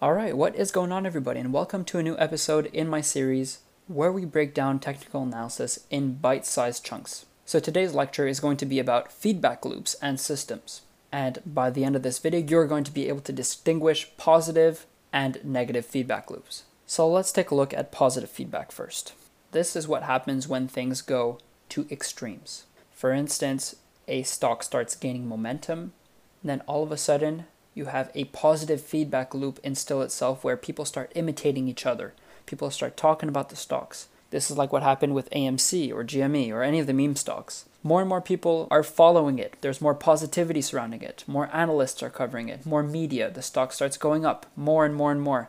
Alright, what is going on, everybody, and welcome to a new episode in my series where we break down technical analysis in bite sized chunks. So, today's lecture is going to be about feedback loops and systems. And by the end of this video, you're going to be able to distinguish positive and negative feedback loops. So, let's take a look at positive feedback first. This is what happens when things go to extremes. For instance, a stock starts gaining momentum, then all of a sudden you have a positive feedback loop instill itself where people start imitating each other. People start talking about the stocks. This is like what happened with AMC or GME or any of the meme stocks. More and more people are following it. There's more positivity surrounding it. More analysts are covering it. More media. The stock starts going up more and more and more.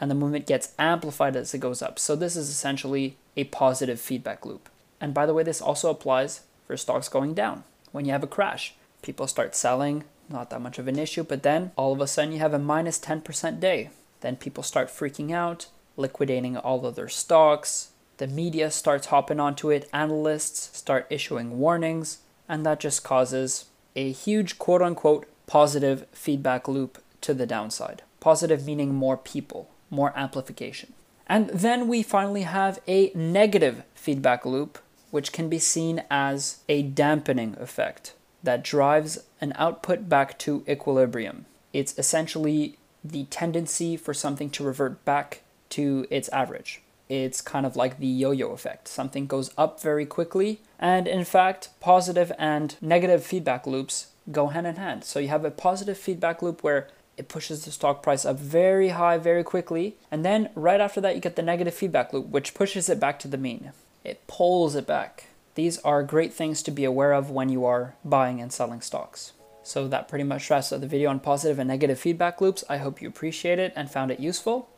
And the movement gets amplified as it goes up. So, this is essentially a positive feedback loop. And by the way, this also applies for stocks going down. When you have a crash, people start selling, not that much of an issue, but then all of a sudden you have a minus 10% day. Then people start freaking out, liquidating all of their stocks. The media starts hopping onto it, analysts start issuing warnings, and that just causes a huge quote unquote positive feedback loop to the downside. Positive meaning more people, more amplification. And then we finally have a negative feedback loop, which can be seen as a dampening effect that drives an output back to equilibrium. It's essentially the tendency for something to revert back to its average. It's kind of like the yo yo effect. Something goes up very quickly, and in fact, positive and negative feedback loops go hand in hand. So you have a positive feedback loop where it pushes the stock price up very high very quickly, and then right after that, you get the negative feedback loop, which pushes it back to the mean. It pulls it back. These are great things to be aware of when you are buying and selling stocks. So that pretty much wraps up the video on positive and negative feedback loops. I hope you appreciate it and found it useful.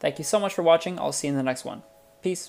Thank you so much for watching. I'll see you in the next one. Peace.